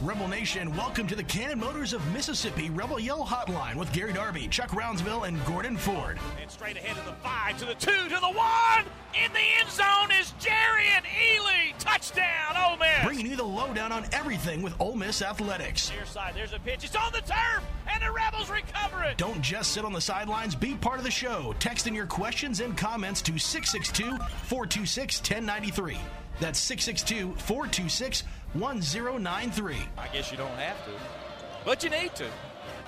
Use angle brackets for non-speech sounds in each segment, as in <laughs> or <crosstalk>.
Rebel Nation, welcome to the Cannon Motors of Mississippi Rebel Yell Hotline with Gary Darby, Chuck Rounsaville, and Gordon Ford. And straight ahead to the five, to the two, to the one. In the end zone is Jerrion Ealy. Touchdown, Ole Miss. Bringing you the lowdown on everything with Ole Miss athletics. Near side, there's a pitch. It's on the turf, and the Rebels recover it. Don't just sit on the sidelines. Be part of the show. Text in your questions and comments to 662 426 1093. That's 662 426 1093. I guess you don't have to, but you need to.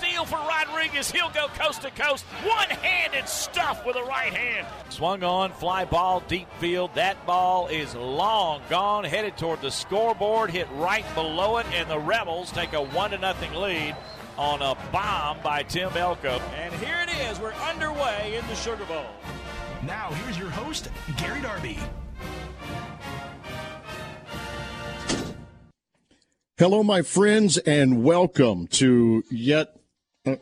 Deal for Rodriguez. He'll go coast to coast. One handed stuff with a right hand. Swung on, fly ball, deep field. That ball is long gone, headed toward the scoreboard, hit right below it, and the Rebels take a 1 to nothing lead on a bomb by Tim Elko. And here it is. We're underway in the Sugar Bowl. Now, here's your host, Gary Darby. Hello, my friends, and welcome to yet. Uh,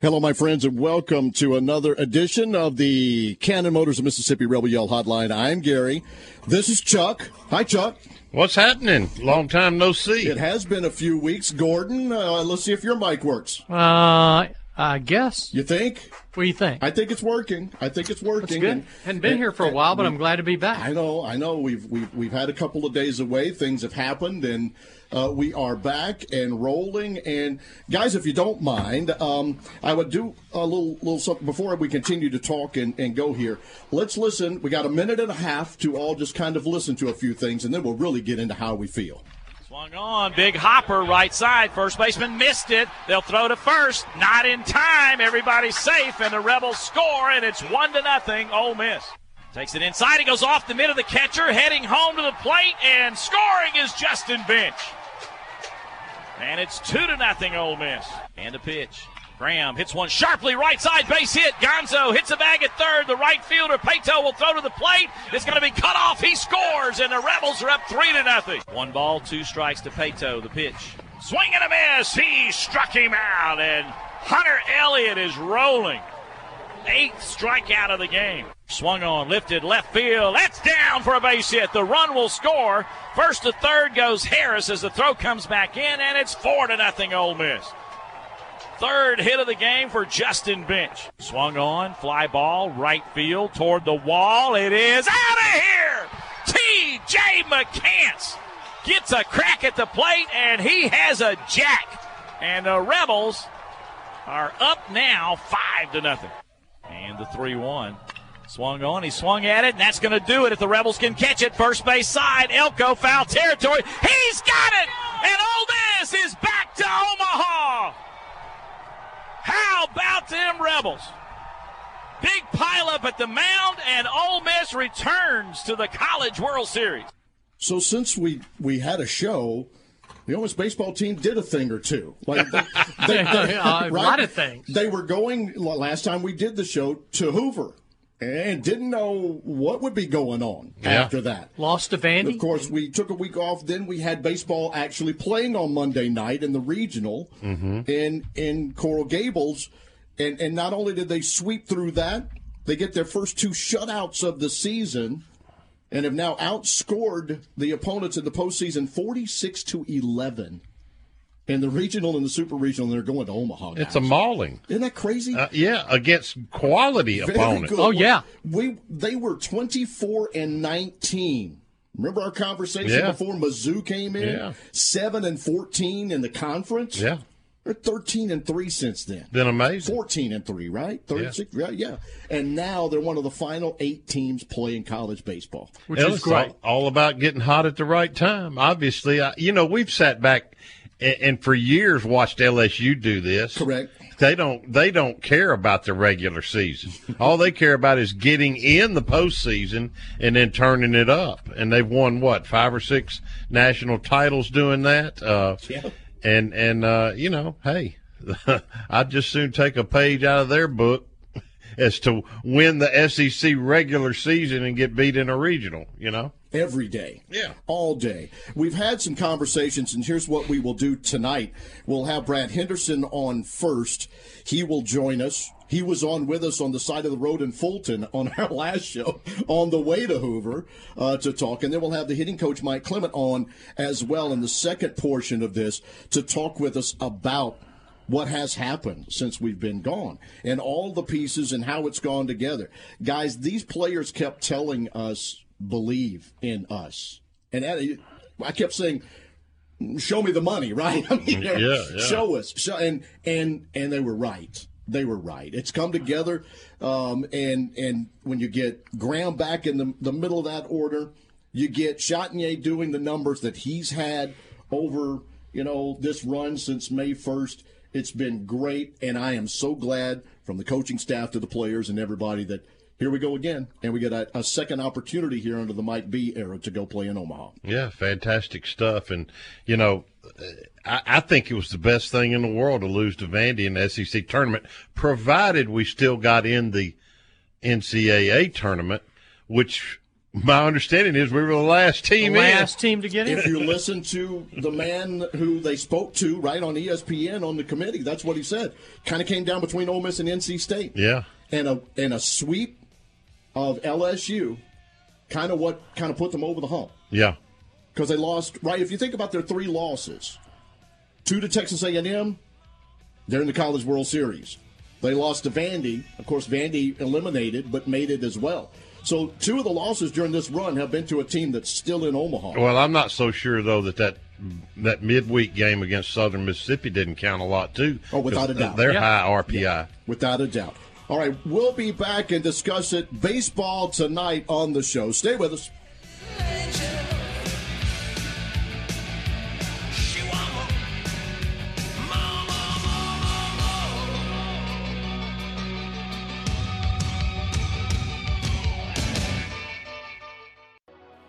hello, my friends, and welcome to another edition of the Cannon Motors of Mississippi Rebel Yell Hotline. I'm Gary. This is Chuck. Hi, Chuck. What's happening? Long time no see. It has been a few weeks. Gordon, uh, let's see if your mic works. Uh, I guess. You think? What do you think? I think it's working. I think it's working. And- Hadn't been and- here for a while, but we- I'm glad to be back. I know, I know. We've we've we've had a couple of days away. Things have happened, and uh, we are back and rolling. And guys, if you don't mind, um, I would do a little little something before we continue to talk and, and go here. Let's listen. We got a minute and a half to all just kind of listen to a few things, and then we'll really get into how we feel. Swung on, big hopper right side. First baseman missed it. They'll throw to first. Not in time. Everybody's safe, and the Rebels score, and it's one to nothing. Ole Miss takes it inside. He goes off the mid of the catcher, heading home to the plate, and scoring is Justin Bench. And it's two to nothing. Ole Miss. And a pitch. Graham hits one sharply right side base hit. Gonzo hits a bag at third. The right fielder Pato will throw to the plate. It's going to be cut off. He scores, and the Rebels are up three to nothing. One ball, two strikes to Pato. The pitch, swing and a miss. He struck him out, and Hunter Elliott is rolling. Eighth strikeout of the game. Swung on, lifted left field. That's down for a base hit. The run will score. First to third goes Harris as the throw comes back in, and it's four to nothing. Ole Miss. Third hit of the game for Justin Bench. Swung on, fly ball, right field toward the wall. It is out of here. T.J. McCants gets a crack at the plate, and he has a jack. And the Rebels are up now, five to nothing. And the three-one. Swung on, he swung at it, and that's going to do it if the Rebels can catch it. First base side, Elko foul territory. He's got it, and Ole Miss is back to Omaha. How about them Rebels? Big pileup at the mound, and Ole Miss returns to the College World Series. So since we we had a show, the Ole Miss baseball team did a thing or two. Like they, <laughs> they- A lot of things. They were going last time we did the show to Hoover, and didn't know what would be going on Yeah. after that. Lost to Vandy. Of course, we took a week off. Then we had baseball actually playing on Monday night in the regional mm-hmm. in in Coral Gables, and and not only did they sweep through that, they get their first two shutouts of the season, and have now outscored the opponents in the postseason forty six to eleven. In the regional and the super regional, and they're going to Omaha. It's a mauling. Isn't that crazy? Uh, yeah, against quality Very opponents. good. Oh, yeah. We they were 24 and 19. Remember our conversation Yeah. before Mizzou came in? Yeah. 7 and 14 in the conference? Yeah, They're 13 and 3 since then. been amazing. 14 and 3, right? 36, yeah. yeah. And now they're one of the final 8 teams playing college baseball. which is it's great. All, all about getting hot at the right time. Obviously, I, you know we've sat back and, and for years watched LSU do this. Correct. They don't. They don't care about the regular season. <laughs> All they care about is getting in the postseason and then turning it up. And they've won what five or six national titles doing that. Uh, Yeah. And and uh, you know, hey, <laughs> I'd just soon take a page out of their book as to win the SEC regular season and get beat in a regional. You know. every day. Yeah. All day. We've had some conversations, and here's what we will do tonight. We'll have Brad Henderson on first. He will join us He was on with us on the side of the road in Fulton on <laughs> our last show on the way to Hoover uh, to talk. And then we'll have the hitting coach, Mike Clement, on as well in the second portion of this to talk with us about what has happened since we've been gone and all the pieces and how it's gone together. Guys, these players kept telling us, believe in us. And I kept saying, show me the money, <laughs> right? I mean, yeah, yeah. show us. Show, and, and, and they were right they were right. It's come together, um, and and when you get Graham back in the, the middle of that order, you get Chatagnier doing the numbers that he's had over you know this run since May first. It's been great, and I am so glad from the coaching staff to the players and everybody that here we go again, and we get a, a, second opportunity here under the Mike B era to go play in Omaha. Yeah, fantastic stuff, and you know, I, I, think it was the best thing in the world to lose to Vandy in the SEC tournament, provided we still got in the NCAA tournament, which my understanding is we were the last team the last in. team to get in. If you listen to the man who they spoke to right on ESPN on the committee, that's what he said. Kind of came down between Ole Miss and NC State. Yeah, and a and a sweep of LSU, kind of what kind of put them over the hump. Yeah, because they lost. Right, if you think about their three losses, two to Texas A&M, they're in the College World Series. They lost to Vandy. Of course, Vandy eliminated, but made it as well. So two of the losses during this run have been to a team that's still in Omaha. Well, I'm not so sure though that that that midweek game against Southern Mississippi didn't count a lot too. Oh, without a doubt, they're yeah. high RPI. Yeah, without a doubt. All right, we'll be back and discuss it. Baseball tonight on the show. Stay with us.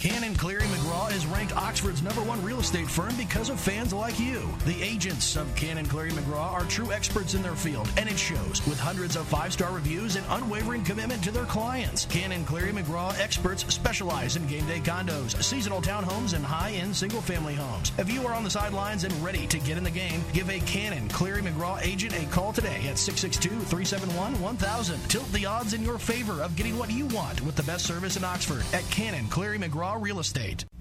Cannon Cleary Is ranked Oxford's number one real estate firm because of fans like you. The agents of Cannon Cleary McGraw are true experts in their field, and it shows with hundreds of five star reviews and unwavering commitment to their clients. Cannon Cleary McGraw experts specialize in game day condos, seasonal townhomes, and high end single family homes. If you are on the sidelines and ready to get in the game, give a Cannon Cleary McGraw agent a call today at 662 371 1000. Tilt the odds in your favor of getting what you want with the best service in Oxford at Cannon Cleary McGraw. Real Estate.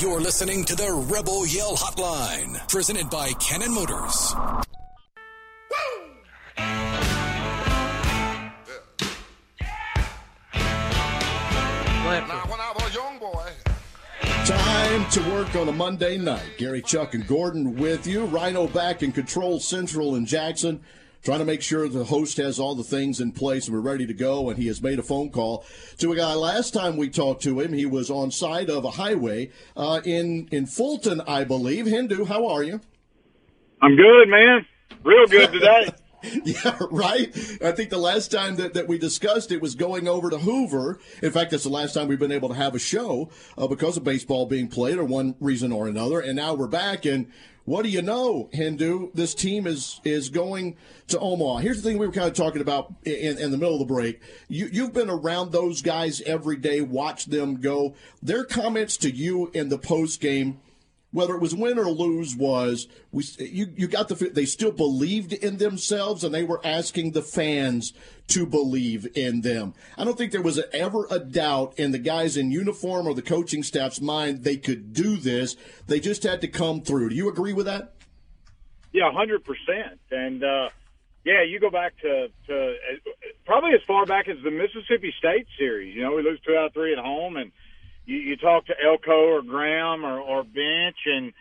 You're listening to the Rebel Yell Hotline, presented by Cannon Motors. Time to work on a Monday night. Gary, Chuck, and Gordon with you. Rhino back in Control Central in Jackson trying to make sure the host has all the things in place and we're ready to go. And he has made a phone call to a guy. Last time we talked to him, he was on side of a highway uh, in in Fulton, I believe. Hendu, how are you? I'm good, man. Real good today. <laughs> Yeah, right. I think the last time that, that we discussed it was going over to Hoover. In fact, that's the last time we've been able to have a show uh, because of baseball being played or one reason or another. And now we're back. And what do you know, Hendu? This team is is going to Omaha. Here's the thing we were kind of talking about in, in the middle of the break. You, you've been around those guys every day, watch them go. Their comments to you in the post game whether it was win or lose, was we you you got the they still believed in themselves and they were asking the fans to believe in them. I don't think there was ever a doubt in the guys in uniform or the coaching staff's mind they could do this. They just had to come through. Do you agree with that? Yeah, hundred percent. And uh, yeah, you go back to to probably as far back as the Mississippi State series. You know, we lose two out of three at home and you, you talk to Elko or Graham or, or Bench, and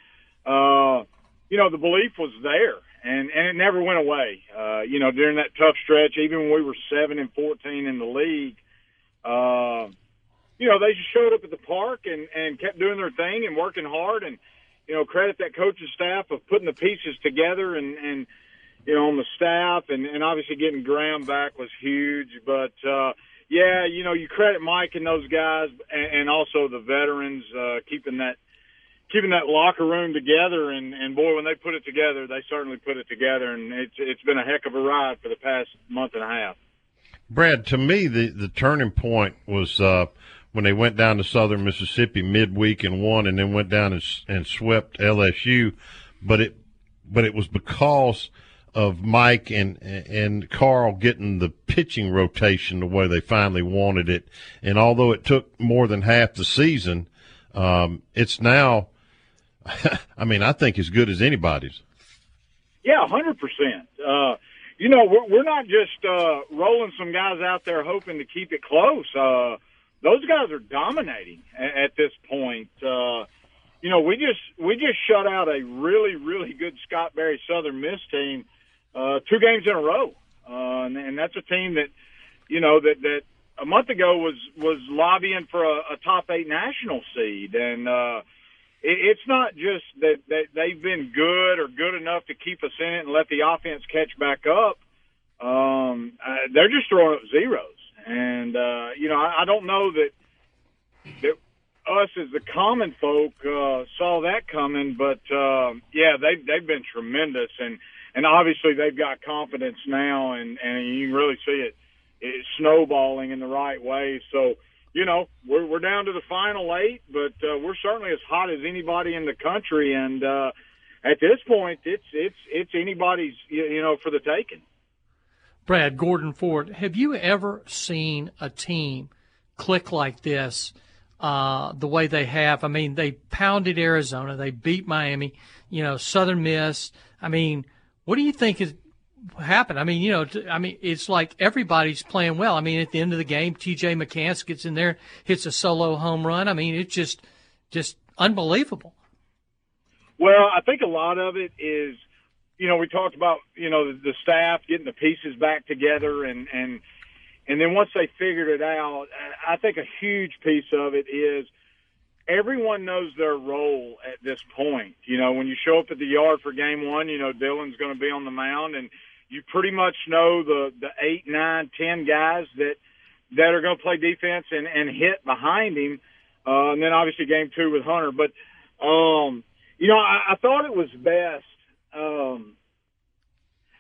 uh, you know the belief was there, and and it never went away. Uh, you know during that tough stretch, even when we were seven and fourteen in the league, uh, you know they just showed up at the park and and kept doing their thing and working hard, and you know credit that coaching staff of putting the pieces together and and you know on the staff and and obviously getting Graham back was huge, but. uh yeah, you know, you credit Mike and those guys, and, and also the veterans uh, keeping that keeping that locker room together. And, and boy, when they put it together, they certainly put it together, and it's it's been a heck of a ride for the past month and a half. Brad, to me, the the turning point was uh, when they went down to Southern Mississippi midweek and won, and then went down and, and swept LSU. But it but it was because of Mike and and Carl getting the pitching rotation the way they finally wanted it. And although it took more than half the season, um, it's now. <laughs> I mean, I think as good as anybody's. Yeah, hundred uh, percent. You know, we're, we're not just uh, rolling some guys out there hoping to keep it close. Uh, those guys are dominating at, at this point. Uh, you know, we just we just shut out a really really good Scott Berry Southern Miss team uh, two games in a row, uh, and, and that's a team that you know that that a month ago was was lobbying for a, a top eight national seed, and uh, it, it's not just that, that they've been good or good enough to keep us in it and let the offense catch back up. Um, uh, they're just throwing up zeros, and uh, you know I, I don't know that that us as the common folk uh, saw that coming, but uh, yeah, they they've been tremendous. And and obviously they've got confidence now, and and you can really see it it's snowballing in the right way. So you know we're we're down to the final eight, but uh, we're certainly as hot as anybody in the country, and uh, at this point, it's it's it's anybody's you know for the taking. Brad Gordon Ford, have you ever seen a team click like this? Uh, the way they have. I mean, they pounded Arizona, they beat Miami, you know, Southern Miss. I mean, what do you think is happened? I mean, you know, I mean, it's like everybody's playing well. I mean, at the end of the game, T.J. McCants gets in there, hits a solo home run. I mean, it's just, just unbelievable. Well, I think a lot of it is, you know, we talked about, you know, the, the staff getting the pieces back together and, and, and then once they figured it out, I think a huge piece of it is – everyone knows their role at this point. You know, when you show up at the yard for game one, you know Dylan's going to be on the mound, and you pretty much know the the eight, nine, ten guys that that are going to play defense and and hit behind him. Uh, and then obviously game two with Hunter, but um, you know I, I thought it was best um,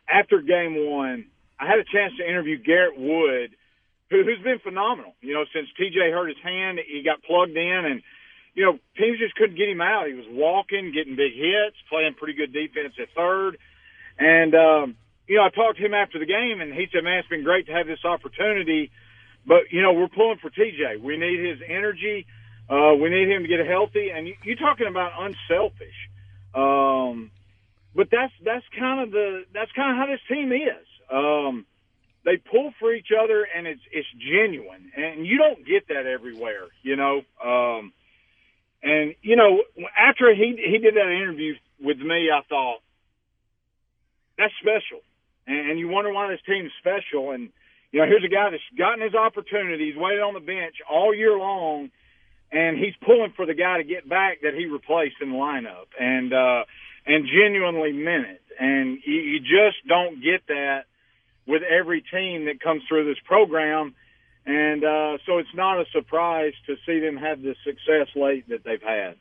after game one. I had a chance to interview Garrett Wood, who, who's been phenomenal. You know, since TJ hurt his hand, he got plugged in and you know, teams just couldn't get him out. He was walking, getting big hits, playing pretty good defense at third. And, um, you know, I talked to him after the game and he said, man, it's been great to have this opportunity, but, you know, we're pulling for TJ. We need his energy. Uh, we need him to get healthy. And you, you're talking about unselfish. Um, but that's, that's kind of the, that's kind of how this team is. Um, they pull for each other and it's, it's genuine and you don't get that everywhere, you know? Um, and you know, after he he did that interview with me, I thought that's special. And, and you wonder why this team's special. And you know, here's a guy that's gotten his opportunity. He's waited on the bench all year long, and he's pulling for the guy to get back that he replaced in the lineup, and uh, and genuinely meant it. And you, you just don't get that with every team that comes through this program. And uh, so it's not a surprise to see them have the success late that they've had.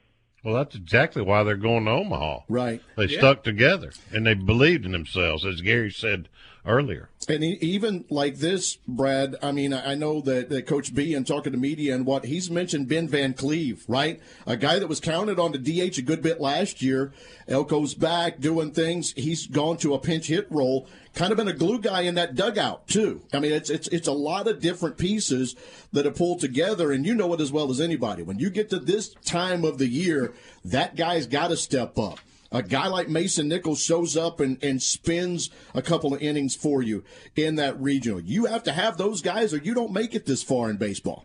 Well, that's exactly why they're going to Omaha. Right. They yeah. stuck together and they believed in themselves, as Gary said earlier. And even like this, Brad, I mean, I know that, that Coach B and talking to media and what he's mentioned Ben Van Cleve, right? A guy that was counted on the DH a good bit last year. Elko's back doing things. He's gone to a pinch hit role. Kind of been a glue guy in that dugout too. I mean, it's it's it's a lot of different pieces that are pulled together, and you know it as well as anybody. When you get to this time of the year, that guy's got to step up a guy like Mason Nikas shows up and, and spins a couple of innings for you in that regional. You have to have those guys or you don't make it this far in baseball.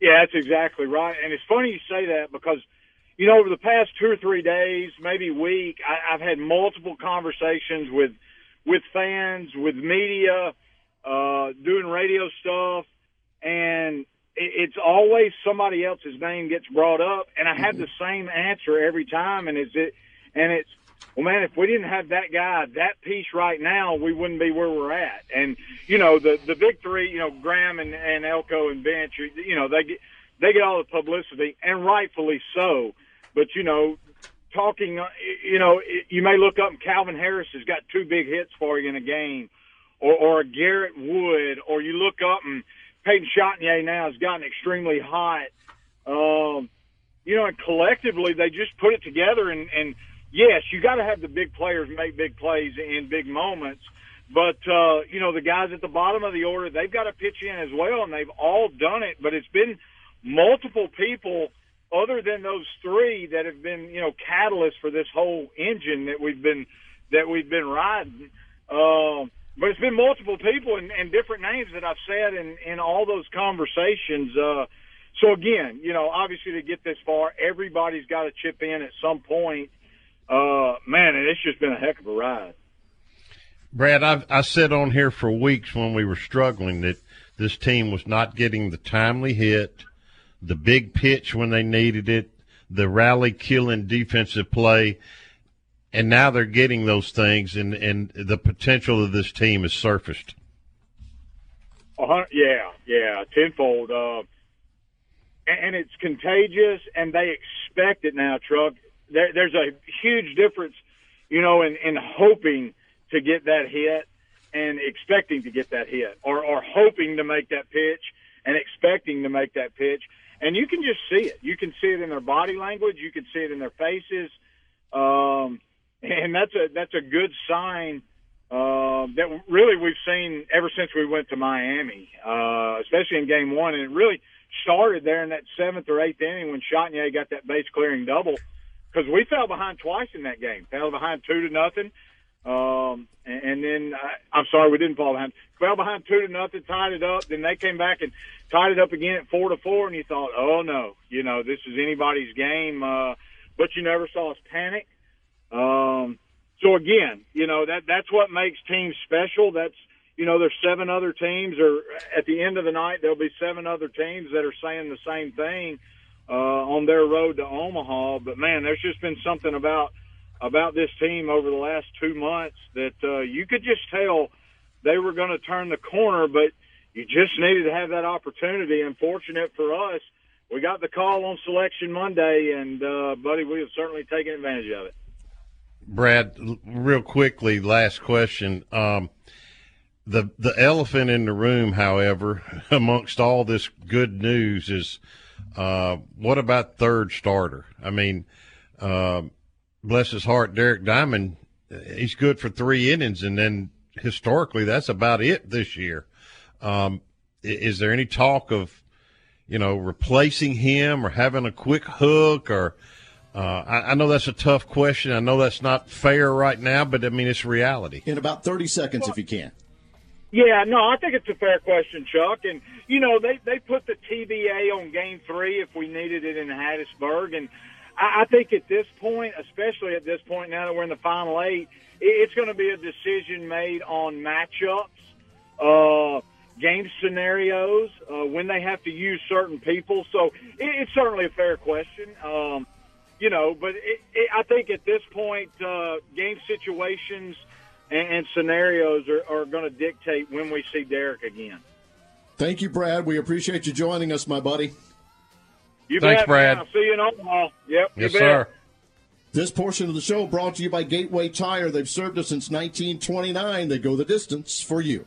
Yeah, that's exactly right. And it's funny you say that because, you know, over the past two or three days, maybe week, I, I've had multiple conversations with with fans, with media, uh, doing radio stuff, and it's always somebody else's name gets brought up, and I have mm-hmm. the same answer every time, and is it and it's, well, man, if we didn't have that guy, that piece right now, we wouldn't be where we're at. And you know, the the three, you know, Graham and, and Elko and Bench, you know, they get they get all the publicity, and rightfully so. But you know, talking, uh, you know, you may look up and Calvin Harris has got two big hits for you in a game, or or Garrett Wood, or you look up and Peyton Chatagnier now has gotten extremely hot. Um, you know, and collectively they just put it together and and yes, you got to have the big players make big plays in big moments. But uh, you know, the guys at the bottom of the order, they've got to pitch in as well, and they've all done it. But it's been multiple people other than those three that have been, you know, catalysts for this whole engine that we've been that we've been riding. Um, but it's been multiple people and, and different names that I've said in in all those conversations. Uh, so again, you know, obviously to get this far, everybody's got to chip in at some point uh, man, and it's just been a heck of a ride. Brad, I've, I said on here for weeks when we were struggling that this team was not getting the timely hit, the big pitch when they needed it, the rally killing defensive play, and now they're getting those things, and, and the potential of this team has surfaced. Uh, yeah, yeah, tenfold. Uh, and it's contagious, and they expect it now, Chuck there, there's a huge difference, you know, in, in hoping to get that hit and expecting to get that hit, or, or hoping to make that pitch and expecting to make that pitch. And you can just see it. You can see it in their body language. You can see it in their faces. Um, and that's a that's a good sign uh, that really we've seen ever since we went to Miami, uh, especially in Game One. And it really started there in that seventh or eighth inning when Chatagnier got that base clearing double because we fell behind twice in that game. Fell behind two to nothing. Um, and, and then I, I'm sorry, we didn't fall behind. Fell behind two to nothing, tied it up. Then they came back and tied it up again at four to four. And you thought, oh no, you know this is anybody's game. Uh, but you never saw us panic. Um, so again, you know that that's what makes teams special. That's you know there's seven other teams, or at the end of the night there'll be seven other teams that are saying the same thing uh, on their road to Omaha. But man, there's just been something about about this team over the last two months that uh, you could just tell they were going to turn the corner, but you just needed to have that opportunity. And fortunate for us, we got the call on selection Monday, and uh, buddy, we have certainly taken advantage of it. Brad, real quickly, last question. Um, the the elephant in the room, however, amongst all this good news, is uh, what about third starter? I mean, uh, bless his heart, Derek Diamond, he's good for three innings, and then historically, that's about it this year. Um, is there any talk of, you know, replacing him or having a quick hook or? Uh, I, I, know that's a tough question. I know that's not fair right now, but I mean it's reality. In about thirty seconds, if you can. Yeah, no, I think it's a fair question, Chuck. And you know, they they put the TBA on Game Three if we needed it in Hattiesburg, and I, I think at this point, especially at this point now that we're in the final eight, it, it's going to be a decision made on matchups, uh, game scenarios, uh, when they have to use certain people. So it, it's certainly a fair question. Um, you know, but it, it, I think at this point, uh, game situations and, and scenarios are, are going to dictate when we see Derek again. Thank you, Brad. We appreciate you joining us, my buddy. You Thanks, bet, Brad. Man. I'll see you in Omaha. Yep. Yes, you bet. sir. This portion of the show brought to you by Gateway Tire. They've served us since 1929. They go the distance for you.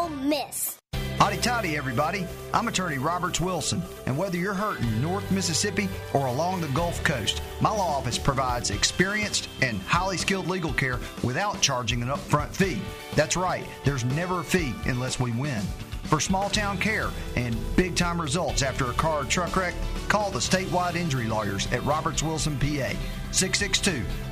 Ole Miss. Hotty toddy, everybody. I'm attorney Roberts Wilson, and whether you're hurting North Mississippi or along the Gulf Coast, my law office provides experienced and highly skilled legal care without charging an upfront fee. That's right, there's never a fee unless we win. For small town care and big time results after a car or truck wreck, call the statewide injury lawyers at Roberts Wilson, PA, 662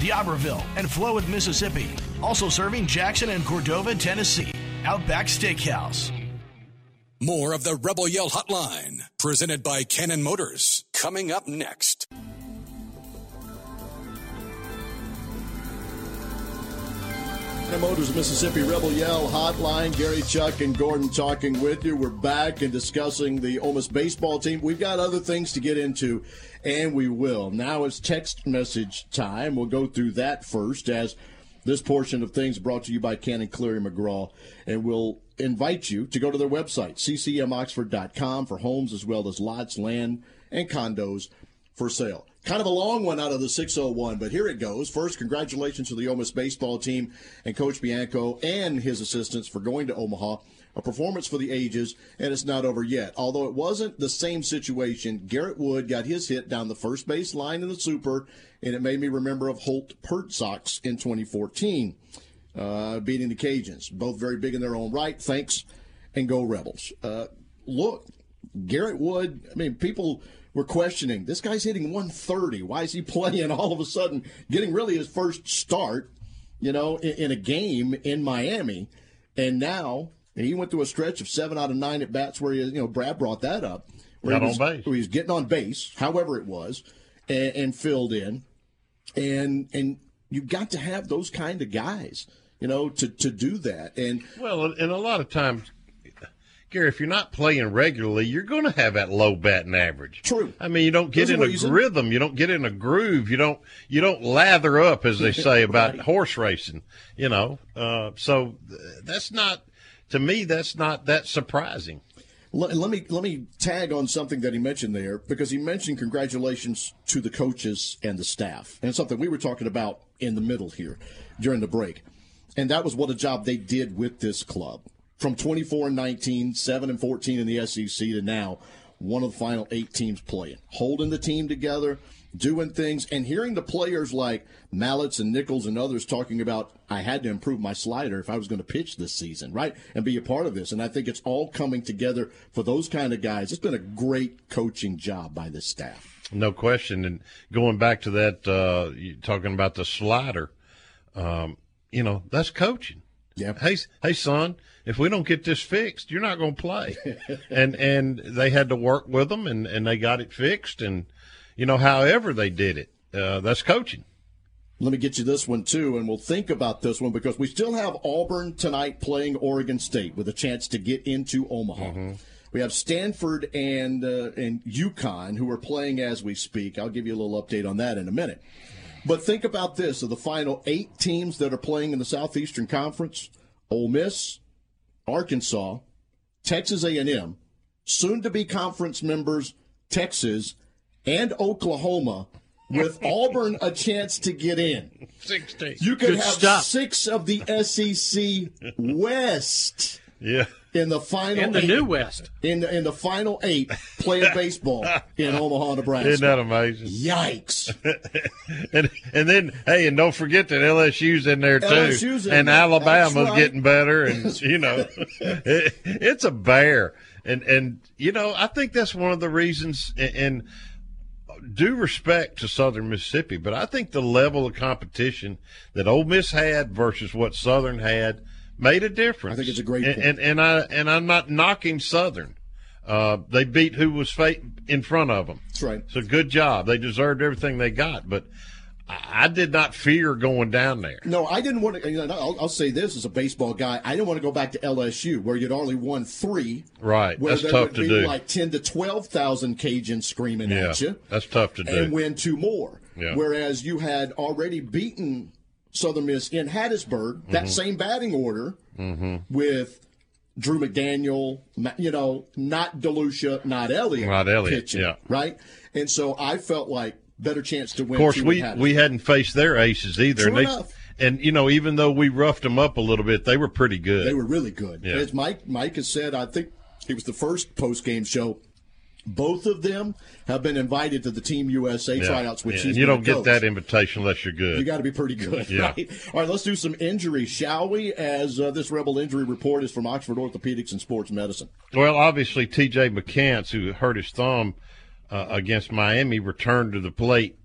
D'Iberville, and Flowood, Mississippi. Also serving Jackson and Cordova, Tennessee. Outback Steakhouse. More of the Rebel Yell Hotline, presented by Cannon Motors, coming up next. Cannon Motors Mississippi Rebel Yell Hotline. Gary, Chuck, and Gordon talking with you. We're back and discussing the Ole Miss baseball team. We've got other things to get into, and we will. Now it's text message time. We'll go through that first as this portion of things brought to you by Cannon Cleary McGraw, and we'll invite you to go to their website, ccmoxford.com, for homes as well as lots, land, and condos for sale. Kind of a long one out of the 601, but here it goes. First, congratulations to the Miss baseball team and Coach Bianco and his assistants for going to Omaha. A performance for the ages, and it's not over yet. Although it wasn't the same situation, Garrett Wood got his hit down the first base line in the Super, and it made me remember of Holt Perdzock in 2014, uh, beating the Cajuns. Both very big in their own right. Thanks, and go Rebels. Uh, look, Garrett Wood, I mean, people were questioning this guy's hitting 130. Why is he <laughs> playing all of a sudden, getting really his first start, you know, in, in a game in Miami? And now he went through a stretch of seven out of nine at bats where he, you know, Brad brought that up. Where Got he was, on base. Where he was getting on base, however it was, and, and filled in. And and you've got to have those kind of guys, you know, to, to do that. And Well, and a lot of times, Gary, if you're not playing regularly, you're going to have that low batting average. True. I mean, you don't get There's in a reason. rhythm. You don't get in a groove. You don't. You don't lather up, as they <laughs> say about Right. horse racing. You know. Uh, so that's not. To me, that's not that surprising. Let, let me let me tag on something that he mentioned there because he mentioned congratulations to the coaches and the staff, and something we were talking about in the middle here during the break, and that was what a job they did with this club from 24 and 19, 7 and 14 in the SEC to now one of the final eight teams playing, holding the team together, doing things, and hearing the players like Mallitz and Nikas and others talking about, I had to improve my slider if I was going to pitch this season, right? And be a part of this. And I think it's all coming together for those kind of guys. It's been a great coaching job by this staff. No question. And going back to that, uh, talking about the slider, um, you know, that's coaching. Yeah. Hey, hey, son, if we don't get this fixed, you're not going to play. <laughs> and and they had to work with them, and and they got it fixed, and you know, however they did it, uh, that's coaching. Let me get you this one too, and we'll think about this one because we still have Auburn tonight playing Oregon State with a chance to get into Omaha. Mm-hmm. We have Stanford and uh, and UConn who are playing as we speak. I'll give you a little update on that in a minute. But think about this: of the final eight teams that are playing in the Southeastern Conference, Ole Miss, Arkansas, Texas A&M, soon-to-be conference members Texas and Oklahoma, with <laughs> Auburn a chance to get in. Sixteen. You could Good have stuff. six of the SEC West Yeah. In the final In the eight, New West. in the, in the final eight playing <laughs> baseball in Omaha, Nebraska. Isn't that amazing? Yikes! <laughs> and and then hey, and don't forget that LSU's in there too, LSU's in and there. Alabama's right. getting better, and <laughs> you know, it, it's a bear, and and you know, I think that's one of the reasons. And, and due respect to Southern Mississippi, but I think the level of competition that Ole Miss had versus what Southern had made a difference. I think it's a great and, point. and and I and I'm not knocking Southern. Uh, they beat who was fa- in front of them. That's right. So good job. They deserved everything they got, but I I did not fear going down there. No, I didn't want to. You know, I'll, I'll say this as a baseball guy. I didn't want to go back to LSU where you'd only won three. Right. Where That's tough to do. like ten to twelve thousand Cajuns screaming yeah, at you. that's tough to do. and win two more. Yeah. Whereas you had already beaten Southern Miss in Hattiesburg, that Mhm. same batting order mm-hmm. with Drew McDaniel, you know, not DeLucia, not Elliott. Not Elliott, pitching, yeah. Right? And so I felt like better chance to win. Of course, we we hadn't faced their aces either. True and, they, enough. and you know, even though we roughed them up a little bit, they were pretty good. They were really good. Yeah. As Mike Mike has said, I think it was the first post game show. Both of them have been invited to the Team USA Yeah. tryouts, which Yeah, you don't get coach. that invitation unless you're good. You got to be pretty good, Yeah. right? All right, let's do some injury, shall we? As uh, this Rebel injury report is from Oxford Orthopedics and Sports Medicine. Well, obviously, T.J. McCants, who hurt his thumb uh, against Miami, returned to the plate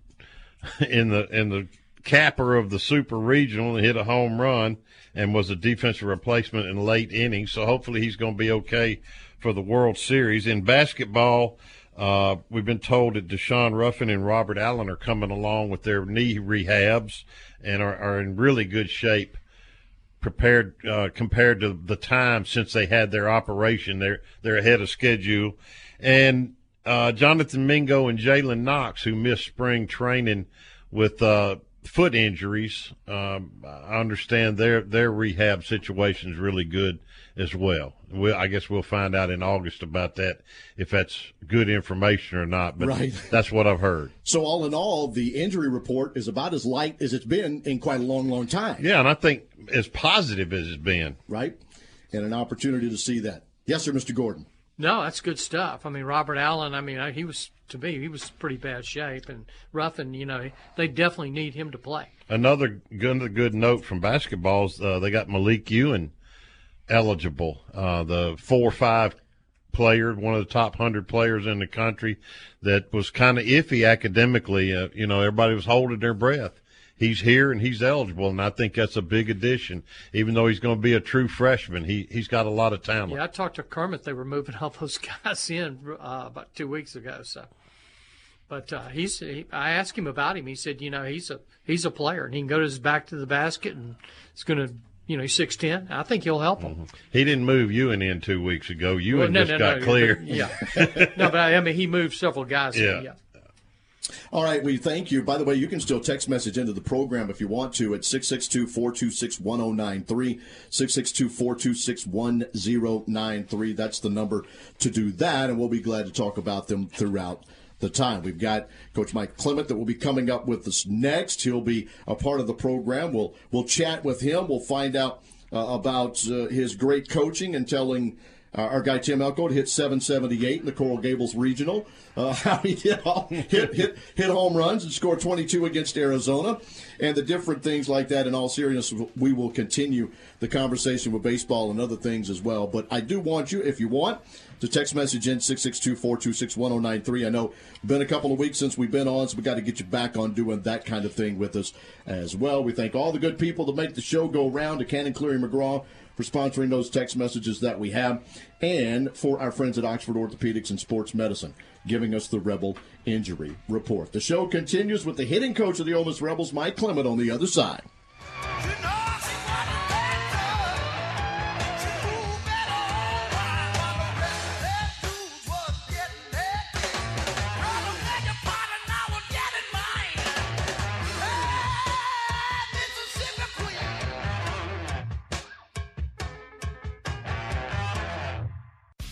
<laughs> in the in the capper of the Super Regional and hit a home run and was a defensive replacement in late innings. So hopefully, he's going to be okay for the World Series in basketball. Uh, we've been told that Daeshun Ruffin and Robert Allen are coming along with their knee rehabs and are, are in really good shape prepared uh, compared to the time since they had their operation. They're they're ahead of schedule, and uh, Jonathan Mingo and Jalen Knox, who missed spring training with uh, foot injuries, um, I understand their their rehab situation is really good as well. we I guess we'll find out in August about that if that's good information or not. But Right. that's what I've heard. So, all in all, the injury report is about as light as it's been in quite a long, long time. Yeah, and I think as positive as it's been. Right? And an opportunity to see that. Yes, sir, Mr. Gordon. No, that's good stuff. I mean, Robert Allen. I mean, he was to me, he was pretty bad shape, and rough, and You know, they definitely need him to play. Another good, good note from basketball is uh, they got Malique Ewin eligible, uh, the four or five player, one of the top hundred players in the country, that was kind of iffy academically. Uh, you know, everybody was holding their breath. He's here and he's eligible, and I think that's a big addition. Even though he's going to be a true freshman, he he's got a lot of talent. Yeah, I talked to Kermit. They were moving <laughs> all those guys in uh, about two weeks ago. So, but uh, he's. He, I asked him about him. He said, you know, he's a he's a player, and he can go to his back to the basket, and it's going to, you know, he's six ten. I think he'll help him. Mm-hmm. He didn't move Ewin in two weeks ago. Ewin Well, no, just no, got no, clear. but- yeah, <laughs> no, but I mean, he moved several guys. in, Yeah. yeah. All right, we thank you. By the way, you can still text message into the program if you want to at 662 426 1093. 662 426 1093. That's the number to do that, and we'll be glad to talk about them throughout the time. We've got Coach Mike Clement that will be coming up with us next. He'll be a part of the program. We'll, we'll chat with him. We'll find out uh, about uh, his great coaching and telling. Uh, our guy Tim Elko hit 778 in the Coral Gables Regional. Uh, <laughs> how he hit, all- hit hit hit home runs and scored 22 against Arizona, and the different things like that. In all seriousness, we will continue the conversation with baseball and other things as well. But I do want you, if you want, to text message in 662-426-1093. I know been a couple of weeks since we've been on, so we got to get you back on doing that kind of thing with us as well. We thank all the good people that make the show go round to Cannon Cleary McGraw for sponsoring those text messages that we have, and for our friends at Oxford Orthopedics and Sports Medicine giving us the Rebel injury report. The show continues with the hitting coach of the Ole Miss Rebels, Mike Clement, on the other side.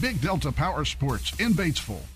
Big Delta Power Sports in Batesville.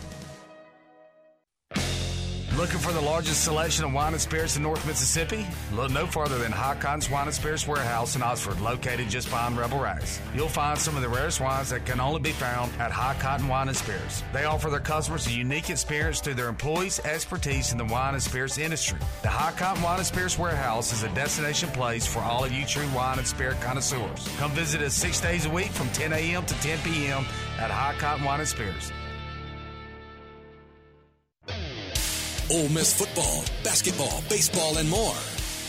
Looking for the largest selection of wine and spirits in North Mississippi? Look no further than High Cotton's Wine and Spirits Warehouse in Oxford, located just behind Rebel Rags. You'll find some of the rarest wines that can only be found at High Cotton Wine and Spirits. They offer their customers a unique experience through their employees' expertise in the wine and spirits industry. The High Cotton Wine and Spirits Warehouse is a destination place for all of you true wine and spirit connoisseurs. Come visit us six days a week from 10 a.m. to 10 p.m. at High Cotton Wine and Spirits. Ole Miss football, basketball, baseball, and more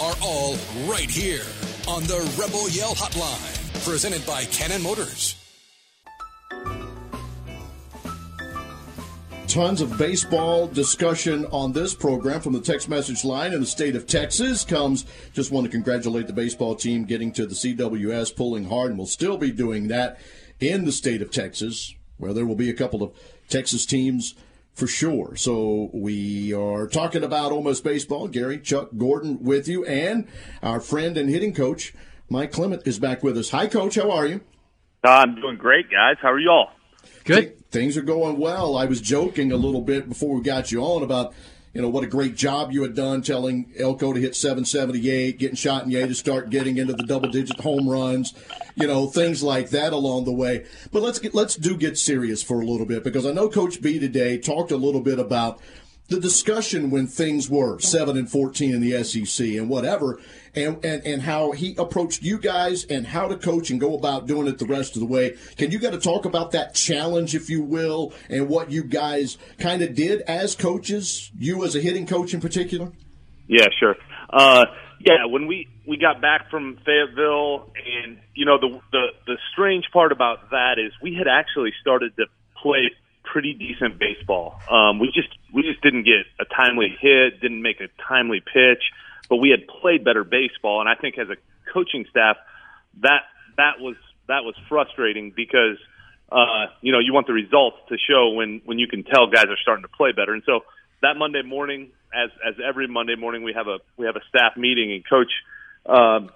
are all right here on the Rebel Yell Hotline, presented by Cannon Motors. Tons of baseball discussion on this program from the text message line in the state of Texas. Comes just want to congratulate the baseball team getting to the CWS, pulling hard, and will still be doing that in the state of Texas, where there will be a couple of Texas teams for sure. So we are talking about almost baseball. Gary, Chuck, Gordon with you, and our friend and hitting coach Mike Clement is back with us. Hi, Coach. How are you? I'm doing great, guys. How are you all? Good. Things are going well. I was joking a little bit before we got you on about you know what a great job you had done telling Elko to hit 778, getting shot and Chatagnier to start getting into the double digit home runs, you know things like that along the way. But let's get let's do get serious for a little bit because I know Coach B today talked a little bit about the discussion when things were seven and fourteen in the SEC and whatever, and, and and how he approached you guys and how to coach and go about doing it the rest of the way. Can you got to talk about that challenge, if you will, and what you guys kind of did as coaches, you as a hitting coach in particular? Yeah, sure. Uh, Yeah, when we we got back from Fayetteville, and you know the the the strange part about that is we had actually started to play pretty decent baseball. Um, we just we just didn't get a timely hit, didn't make a timely pitch, but we had played better baseball, and I think as a coaching staff, that that was that was frustrating because uh, you know you want the results to show when when you can tell guys are starting to play better, and so that Monday morning, as as every Monday morning, we have a we have a staff meeting, and coach. Um,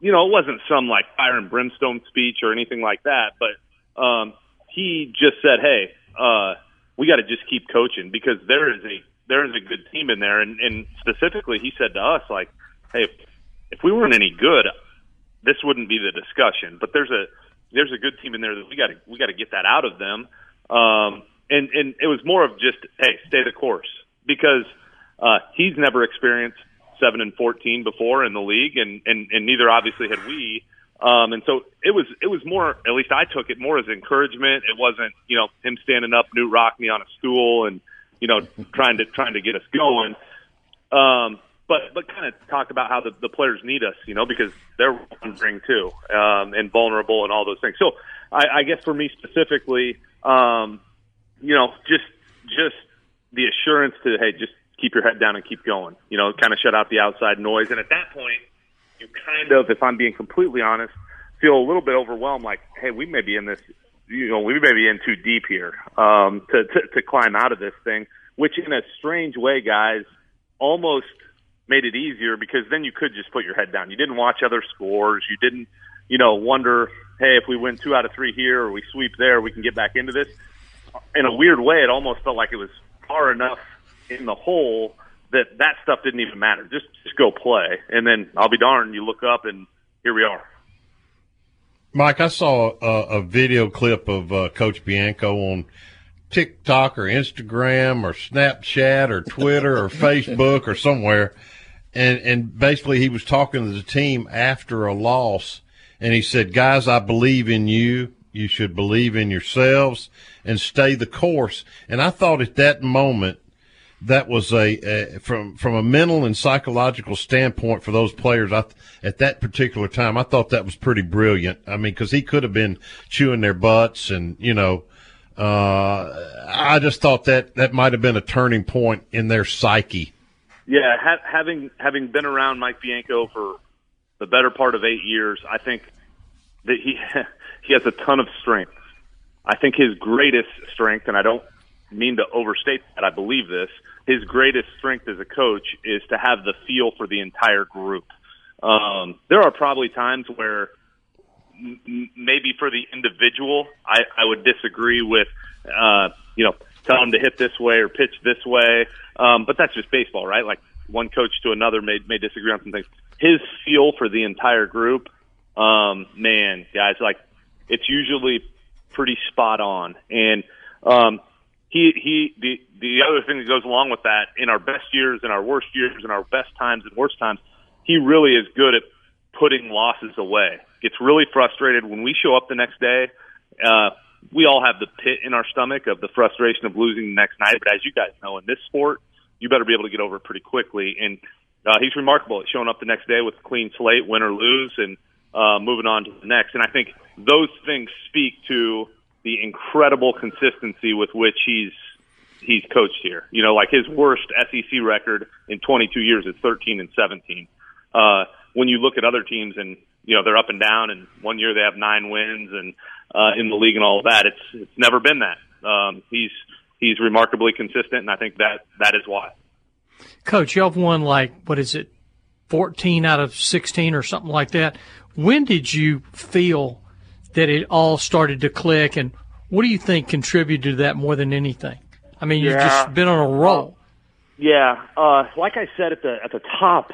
you know, it wasn't some like fire and brimstone speech or anything like that, but um, he just said, "Hey, uh, we got to just keep coaching because there is a there is a good team in there." And, and specifically, he said to us, "Like, hey, if, we weren't any good, this wouldn't be the discussion. But there's a there's a good team in there that we got to we got to get that out of them." Um, and and it was more of just, "Hey, stay the course," because uh, he's never experienced seven and fourteen before in the league, and and, and neither obviously had we. Um, and so it was it was more at least I took it more as encouragement. It wasn't you know him standing up Knute Rockne on a stool and you know <laughs> trying to trying to get us going. Um, but but kind of talk about how the, the players need us, you know, because they're wondering too um, and vulnerable and all those things. So I, I guess for me specifically, um, you know, just just the assurance to hey, just keep your head down and keep going. You know, kind of shut out the outside noise. And at that point, you kind of, if I'm being completely honest, feel a little bit overwhelmed. Like, hey, we may be in this. You know, we may be in too deep here um, to, to to climb out of this thing. Which, in a strange way, guys, almost made it easier because then you could just put your head down. You didn't watch other scores. You didn't, you know, wonder, hey, if we win two out of three here or we sweep there, we can get back into this. In a weird way, it almost felt like it was far enough in the hole that that stuff didn't even matter. Just just go play, and then I'll be darned. You look up, and here we are. Mike, I saw a, a video clip of uh, Coach Bianco on TikTok or Instagram or Snapchat or Twitter or <laughs> Facebook or somewhere, and and basically he was talking to the team after a loss, and he said, "Guys, I believe in you. You should believe in yourselves and stay the course." And I thought at that moment that was a, a, from from a mental and psychological standpoint for those players. I, at that particular time, I thought that was pretty brilliant. I mean, because he could have been chewing their butts, and you know, uh, I just thought that that might have been a turning point in their psyche. Yeah, ha- having having been around Mike Bianco for the better part of eight years, I think that he <laughs> he has a ton of strength. I think his greatest strength, and I don't mean to overstate that. I believe this. His greatest strength as a coach is to have the feel for the entire group. Um, there are probably times where m- maybe for the individual, I, I would disagree with, uh, you know, tell him to hit this way or pitch this way. Um, but that's just baseball, right? Like one coach to another may, may disagree on some things. His feel for the entire group, um, man, guys, like it's usually pretty spot on. And, um, he he the the other thing that goes along with that in our best years and our worst years and our best times and worst times, he really is good at putting losses away. Gets really frustrated when we show up the next day. Uh, we all have the pit in our stomach of the frustration of losing the next night. But as you guys know, in this sport, you better be able to get over it pretty quickly. And uh, he's remarkable at showing up the next day with a clean slate, win or lose, and uh, moving on to the next. And I think those things speak to the incredible consistency with which he's he's coached here. You know, like his worst SEC record in 22 years is 13 and 17. Uh, when you look at other teams and you know they're up and down, and one year they have nine wins and uh, in the league and all of that, it's it's never been that. Um, he's he's remarkably consistent, and I think that that is why. Coach, y'all have won like what is it, 14 out of 16 or something like that. When did you feel that it all started to click. And what do you think contributed to that more than anything? I mean, you've Yeah. just been on a roll. Yeah, uh, like I said at the at the top,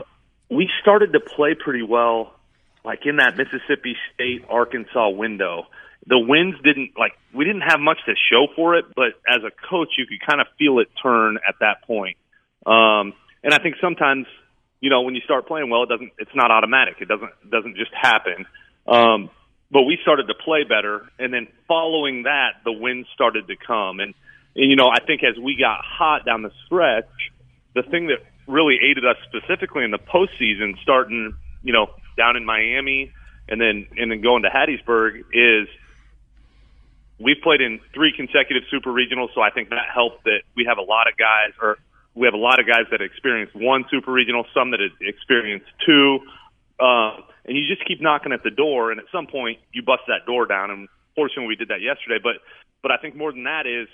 we started to play pretty well, like in that Mississippi State Arkansas window. The wins didn't like we didn't have much to show for it, but as a coach, you could kind of feel it turn at that point. Um, and I think sometimes, you know, when you start playing well, it doesn't. It's not automatic. It doesn't it doesn't just happen. Um, but we started to play better, and then following that, the wins started to come. And, and you know, I think as we got hot down the stretch, the thing that really aided us specifically in the postseason, starting you know down in Miami and then and then going to Hattiesburg is we've played in three consecutive super regionals, so I think that helped that we have a lot of guys or we have a lot of guys that experienced one super regional, some that experienced two, uh, and you just keep knocking at the door, and at some point you bust that door down. And fortunately, we did that yesterday. But but I think more than that is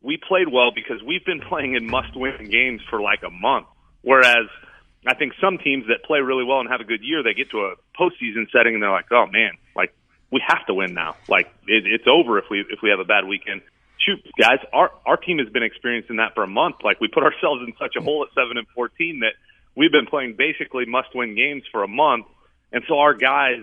we played well because we've been <laughs> playing in must-win games for like a month, whereas I think some teams that play really well and have a good year, they get to a postseason setting and they're like, oh man, like we have to win now. Like it, it's over if we if we have a bad weekend. Shoot, guys, our our team has been experiencing that for a month. Like we put <laughs> ourselves in such a hole at seven and fourteen that we've been playing basically must win games for a month, and so our guys,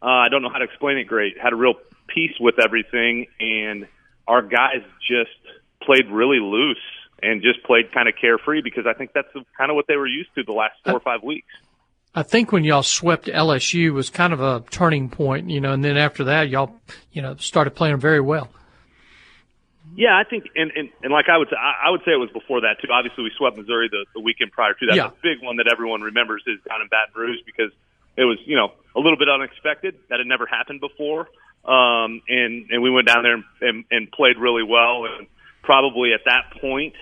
uh, I don't know how to explain it great, had a real peace with everything, and our guys just played really loose and just played kind of carefree because I think that's kind of what they were used to the last four or five weeks. I think when y'all swept LSU was kind of a turning point, you know, and then after that y'all, you know, started playing very well. Yeah, I think, and, and, and like I would say, I, would say it was before that too. Obviously, we swept Missouri the, the weekend prior to that. Yeah. The big one that everyone remembers is down in Baton Rouge because it was, you know, a little bit unexpected. That had never happened before, um, and and we went down there and, and, and played really well. And probably at that point,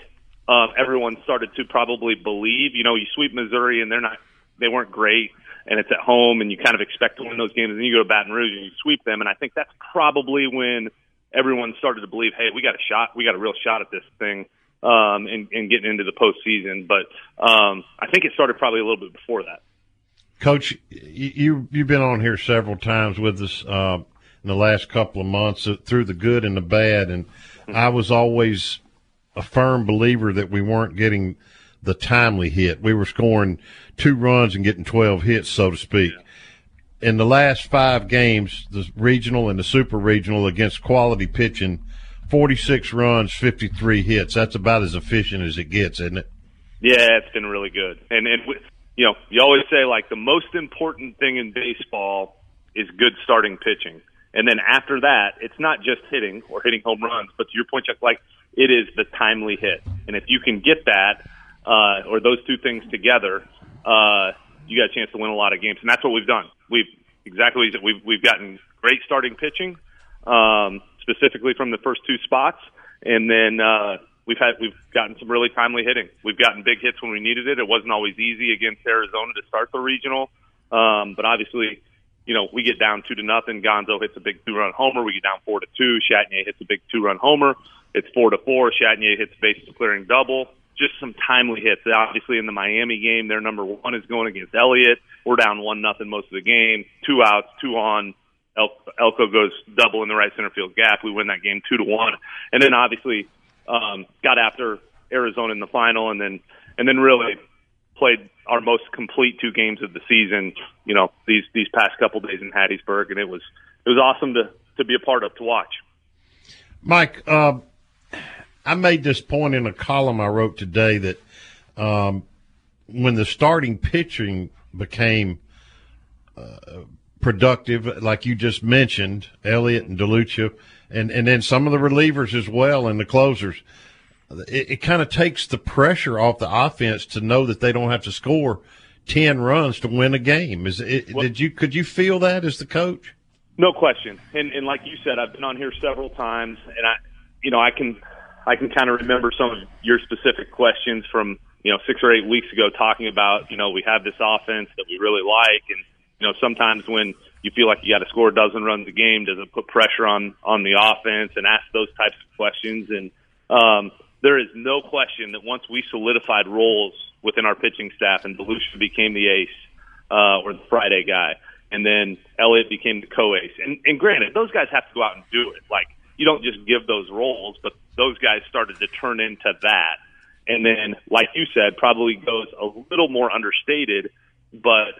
uh, everyone started to probably believe. You know, you sweep Missouri and they're not, they weren't great, and it's at home, and you kind of expect to win those games, and then you go to Baton Rouge and you sweep them. And I think that's probably when everyone started to believe, hey, we got a shot, we got a real shot at this thing, um, and, and getting into the postseason. But um, I think it started probably a little bit before that. Coach, you you've been on here several times with us uh, in the last couple of months uh, through the good and the bad, and I was always a firm believer that we weren't getting the timely hit. We were scoring two runs and getting twelve hits, so to speak. In the last five games, the regional and the super regional against quality pitching, forty six runs, fifty three hits. That's about as efficient as it gets, isn't it? Yeah, it's been really good. And and you know, you always say like the most important thing in baseball is good starting pitching. And then after that, it's not just hitting or hitting home runs, but to your point, Chuck, like it is the timely hit. And if you can get that, uh, or those two things together, uh, you got a chance to win a lot of games. And that's what we've done. We've exactly we've we've gotten great starting pitching, um, specifically from the first two spots, and then uh, we've had we've gotten some really timely hitting. We've gotten big hits when we needed it. It wasn't always easy against Arizona to start the regional, um, but obviously, you know, we get down two to nothing. Gonzo hits a big two-run homer. We get down four to two. Chatagnier hits a big two-run homer. It's four to four. Chatagnier hits a bases clearing double. Just some timely hits. Obviously, in the Miami game, their number one is going against Elliott. We're down one nothing most of the game. Two outs, two on. El- Elko goes double in the right center field gap. We win that game two to one, and then obviously um, got after Arizona in the final, and then and then really played our most complete two games of the season. You know these these past couple days in Hattiesburg, and it was it was awesome to to be a part of to watch. Mike, uh, I made this point in a column I wrote today that um, when the starting pitching became uh, productive, like you just mentioned, Elliott and DeLucia, and, and then some of the relievers as well and the closers, it, it kind of takes the pressure off the offense to know that they don't have to score ten runs to win a game. Is it, did you could you feel that as the coach? No question. And and like you said, I've been on here several times, and I, you know, I can I can kind of remember some of your specific questions from you know six or eight weeks ago, talking about you know we have this offense that we really like, and you know sometimes when you feel like you got to score a dozen runs a game, does it put pressure on on the offense? And ask those types of questions. And um, there is no question that once we solidified roles within our pitching staff, and DeLucia became the ace uh, or the Friday guy and then Elliott became the co-ace. And, and granted, those guys have to go out and do it. Like you don't just give those roles, but those guys started to turn into that. And then, like you said, probably goes a little more understated, but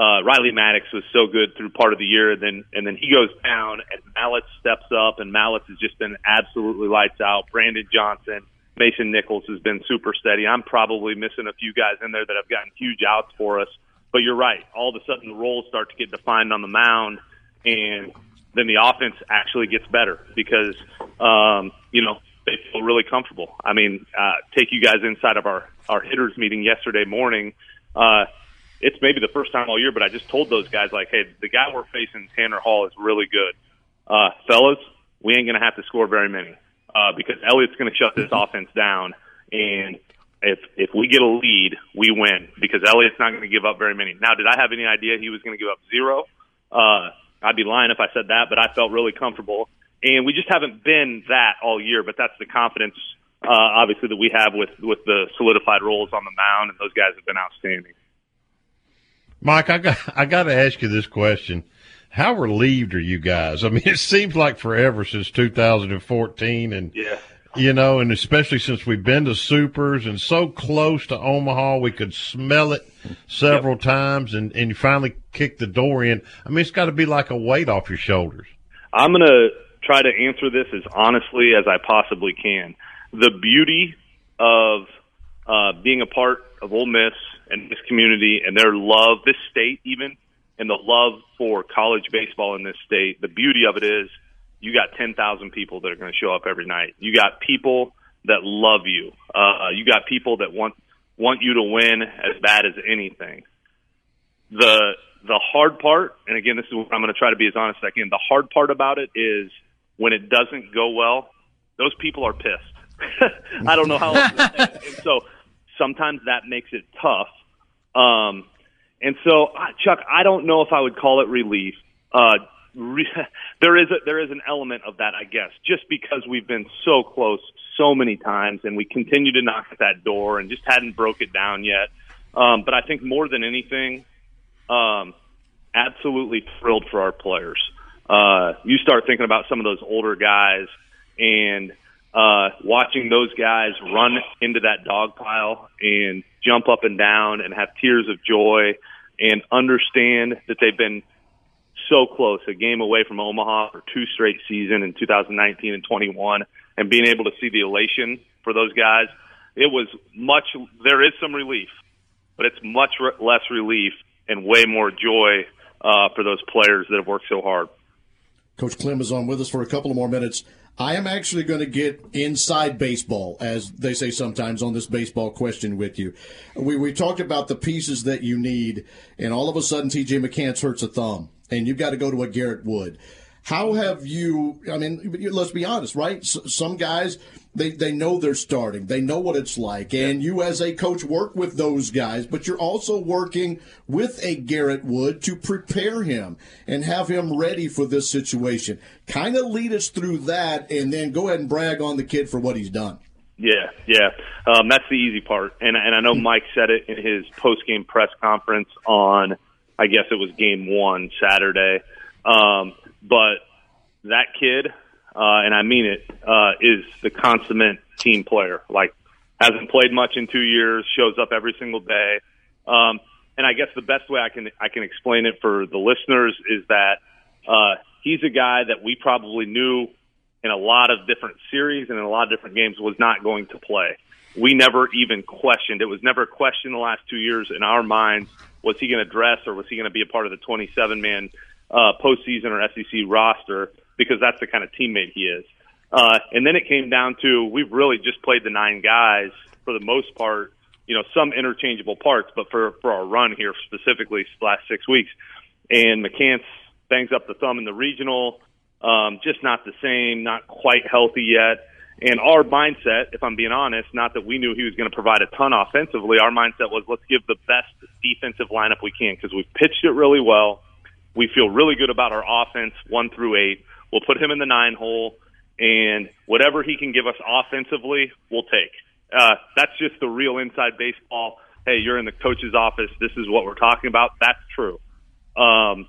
uh, Riley Maddox was so good through part of the year, and then and then he goes down, and Mallitz steps up, and Mallitz has just been absolutely lights out. Brandon Johnson, Mason Nikas has been super steady. I'm probably missing a few guys in there that have gotten huge outs for us. But you're right. All of a sudden, the roles start to get defined on the mound, and then the offense actually gets better because, um, you know, they feel really comfortable. I mean, uh, take you guys inside of our our hitters meeting yesterday morning. Uh, it's maybe the first time all year, but I just told those guys like, hey, the guy we're facing, Tanner Hall, is really good. Uh, fellas, we ain't going to have to score very many uh, because Elliott's going to shut this offense down, and if if we get a lead, we win because Elliott's not going to give up very many. Now, did I have any idea he was going to give up zero? Uh, I'd be lying if I said that, but I felt really comfortable, and we just haven't been that all year. But that's the confidence, uh, obviously, that we have with with the solidified roles on the mound, and those guys have been outstanding. Mike, I got I got to ask you this question: How relieved are you guys? I mean, it seems like forever since 2014, and yeah. you know, and especially since we've been to supers and so close to Omaha, we could smell it several yep. times, and and you finally kick the door in. I mean, it's got to be like a weight off your shoulders. I'm gonna try to answer this as honestly as I possibly can. The beauty of uh, being a part of Ole Miss and this community and their love, this state even, and the love for college baseball in this state. The beauty of it is you got 10,000 people that are going to show up every night. You got people that love you. Uh, you got people that want want you to win as bad as anything. The the hard part, and again, this is what I'm going to try to be as honest as I can. The hard part about it is when it doesn't go well, those people are pissed. <laughs> I don't know how. and so sometimes that makes it tough um, and so, Chuck, I don't know if I would call it relief. Uh, re- <laughs> there is a, there is an element of that, I guess, just because we've been so close so many times, and we continue to knock at that door, and just hadn't broke it down yet. Um, but I think more than anything, um, absolutely thrilled for our players. Uh, you start thinking about some of those older guys, and uh, watching those guys run into that dog pile and jump up and down and have tears of joy and understand that they've been so close, a game away from Omaha for two straight season in 2019 and 21, and being able to see the elation for those guys, it was much. There is some relief, but it's much re- less relief and way more joy uh, for those players that have worked so hard. Coach Clem is on with us for a couple of more minutes. I am actually going to get inside baseball, as they say sometimes on this baseball question with you. We, we talked about the pieces that you need, and all of a sudden TJ McCants hurts a thumb, and you've got to go to a Garrett Wood. How have you? I mean, let's be honest, right? Some guys they they know they're starting, they know what it's like, and you as a coach work with those guys, but you're also working with a Garrett Wood to prepare him and have him ready for this situation. Kind of lead us through that, and then go ahead and brag on the kid for what he's done. Yeah, yeah, um, that's the easy part, and and I know Mike said it in his post game press conference on, I guess it was game one Saturday. Um, but that kid, uh, and I mean it, uh, is the consummate team player. Like, hasn't played much in two years, shows up every single day. Um, and I guess the best way I can I can explain it for the listeners is that uh, he's a guy that we probably knew in a lot of different series and in a lot of different games was not going to play. We never even questioned. It was never questioned question the last two years in our minds. Was he going to dress or was he going to be a part of the 27 man uh, postseason or SEC roster because that's the kind of teammate he is. Uh, and then it came down to we've really just played the nine guys for the most part. You know, some interchangeable parts, but for for our run here specifically, last six weeks, and McCants bangs up the thumb in the regional. Um, just not the same, not quite healthy yet. And our mindset, if I'm being honest, not that we knew he was going to provide a ton offensively, our mindset was let's give the best defensive lineup we can because we've pitched it really well. We feel really good about our offense, one through eight. We'll put him in the nine hole, and whatever he can give us offensively, we'll take. Uh, that's just the real inside baseball. Hey, you're in the coach's office. This is what we're talking about. That's true. Um,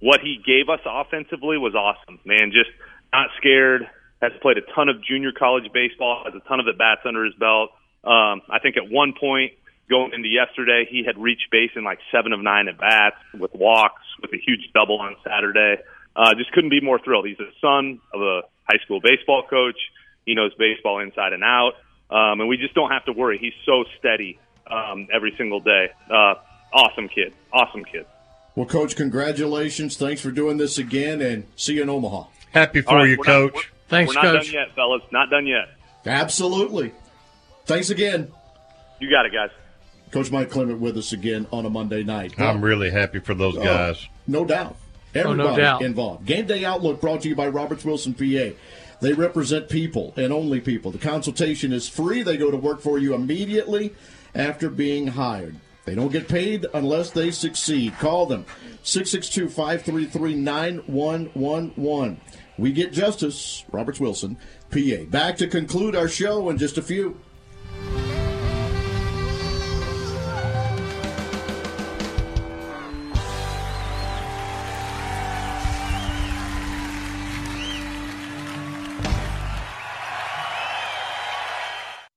what he gave us offensively was awesome, man. Just not scared. Has played a ton of junior college baseball. Has a ton of at bats under his belt. Um, I think at one point going into yesterday, he had reached base in like seven of nine at bats with walks, with a huge double on Saturday. Uh, just couldn't be more thrilled. He's a son of a high school baseball coach. He knows baseball inside and out, um, and we just don't have to worry. He's so steady um, every single day. Uh, awesome kid. Awesome kid. Well, Coach, congratulations. Thanks for doing this again, and see you in Omaha. Happy for right, you, Coach. Not, we're, Thanks, we're Coach. not done yet, fellas. Not done yet. Absolutely. Thanks again. You got it, guys. Coach Mike Clement with us again on a Monday night. I'm really happy for those Oh, guys. no doubt. Oh, no Everybody doubt. involved. Game Day Outlook brought to you by Roberts Wilson, PA. They represent people and only people. The consultation is free. They go to work for you immediately after being hired. They don't get paid unless they succeed. Call them 662 533 9111. We get justice. Roberts Wilson, PA. Back to conclude our show in just a few.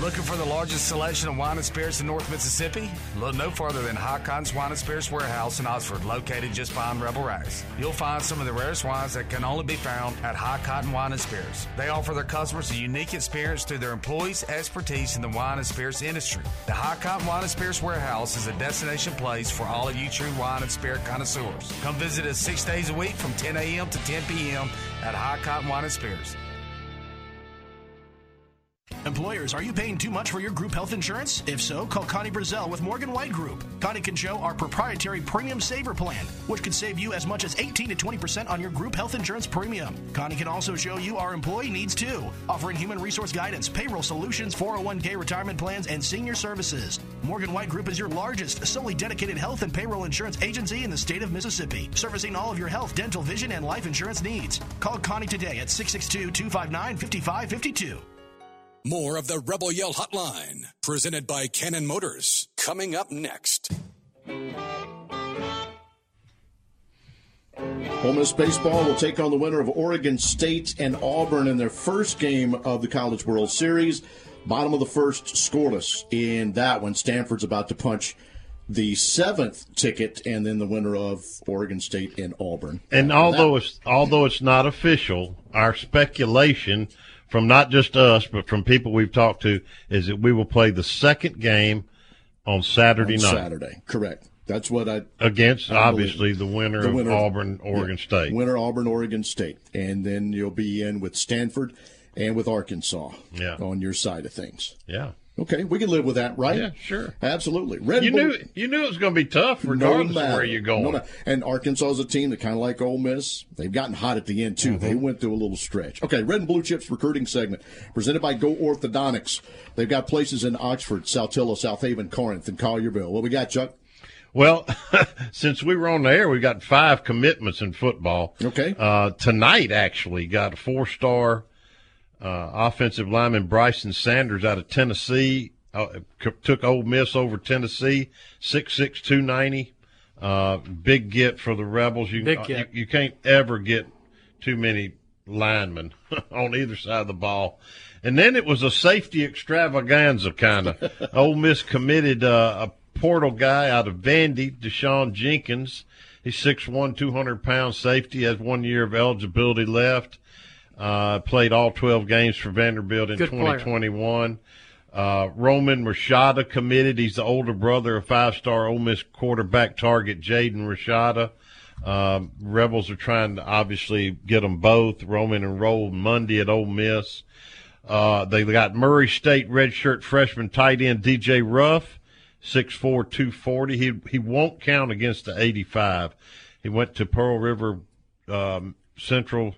Looking for the largest selection of wine and spirits in North Mississippi? Look no farther than High Cotton's Wine and Spirits Warehouse in Oxford, located just behind Rebel Rags. You'll find some of the rarest wines that can only be found at High Cotton Wine and Spirits. They offer their customers a unique experience through their employees' expertise in the wine and spirits industry. The High Cotton Wine and Spirits Warehouse is a destination place for all of you true wine and spirit connoisseurs. Come visit us six days a week from 10 a.m. to 10 p.m. at High Cotton Wine and Spirits. Employers, are you paying too much for your group health insurance? If so, call Connie Brazell with Morgan White Group. Connie can show our proprietary Premium Saver Plan, which could save you as much as 18 to 20% on your group health insurance premium. Connie can also show you our employee needs too, offering human resource guidance, payroll solutions, 401k retirement plans, and senior services. Morgan White Group is your largest, solely dedicated health and payroll insurance agency in the state of Mississippi, servicing all of your health, dental, vision, and life insurance needs. Call Connie today at 662 259 5552. More of the Rebel Yell Hotline, presented by Cannon Motors, coming up next. Ole Miss baseball will take on the winner of Oregon State and Auburn in their first game of the College World Series. Bottom of the first, scoreless in that one. Stanford's about to punch the seventh ticket, and then the winner of Oregon State and Auburn. And although it's although it's not official, our speculation from not just us but from people we've talked to is that we will play the second game on Saturday On night. Saturday, correct. That's what I Against I obviously believe. the winner, The of Auburn, Oregon yeah, State. Winner Auburn, Oregon State, and then you'll be in with Stanford and with Arkansas. Yeah. on your side of things. Yeah. Okay, we can live with that, right? Yeah, sure. Absolutely. Red you Bull- knew you knew it was going to be tough regardless No of matter. where you're going. No and Arkansas is a team that kind of like Ole Miss. They've gotten hot at the end too. They went through a little stretch. Okay, Red and Blue Chips recruiting segment presented by Go Orthodontics. They've got places in Oxford, Saltillo, South Haven, Corinth, and Collierville. What we got, Chuck? Well, <laughs> since we were on the air, we've got five commitments in football. Okay. Uh, tonight, actually, got a four star uh, offensive lineman Bryson Sanders out of Tennessee. Uh, took Ole Miss over Tennessee, six six two ninety. Uh, big get for the Rebels. You, uh, you you can't ever get too many linemen <laughs> on either side of the ball. And then it was a safety extravaganza kind of. <laughs> Ole Miss committed uh, a portal guy out of Vandy, Deshaun Jenkins. He's 6'1", 200 pound safety, has one year of eligibility left. Uh, played all 12 games for Vanderbilt in Good 2021. Uh, Roman Rashada committed. He's the older brother of five-star Ole Miss quarterback target Jaden Rashada. Um, Rebels are trying to obviously get them both. Roman enrolled Monday at Ole Miss. Uh, they got Murray State redshirt freshman tight end DJ Ruff, 6'4", 240. He he won't count against the 85. He went to Pearl River um, Central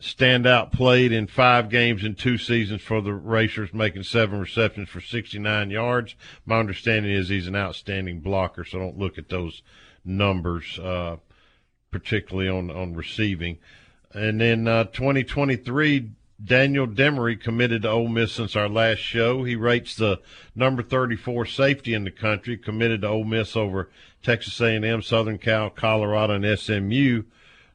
standout played in five games in two seasons for the Racers, making seven receptions for 69 yards. My understanding is he's an outstanding blocker, so don't look at those numbers, uh, particularly on, on receiving. And then uh, 2023, Daniel Demery committed to Ole Miss since our last show. He rates the number 34 safety in the country, committed to Ole Miss over Texas A&M, Southern Cal, Colorado, and SMU.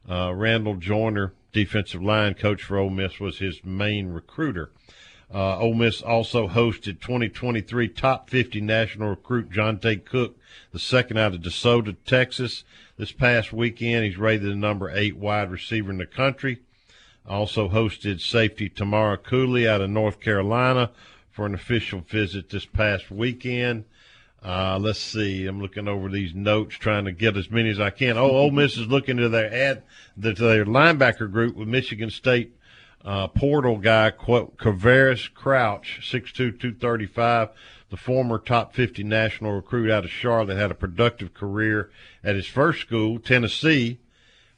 Uh, Randall Joyner, defensive line coach for Ole Miss, was his main recruiter. Uh, Ole Miss also hosted 2023 top 50 national recruit Johntay Cook, the second out of DeSoto, Texas. This past weekend, he's rated the number eight wide receiver in the country. Also hosted safety Tamarcus Cooley out of North Carolina for an official visit this past weekend. Uh, let's see. I'm looking over these notes, trying to get as many as I can. Oh, Ole Miss is looking to their ad, to their linebacker group with Michigan State uh, portal guy, Quavaris Crouch, 6'2", 235, the former top 50 national recruit out of Charlotte, had a productive career at his first school, Tennessee,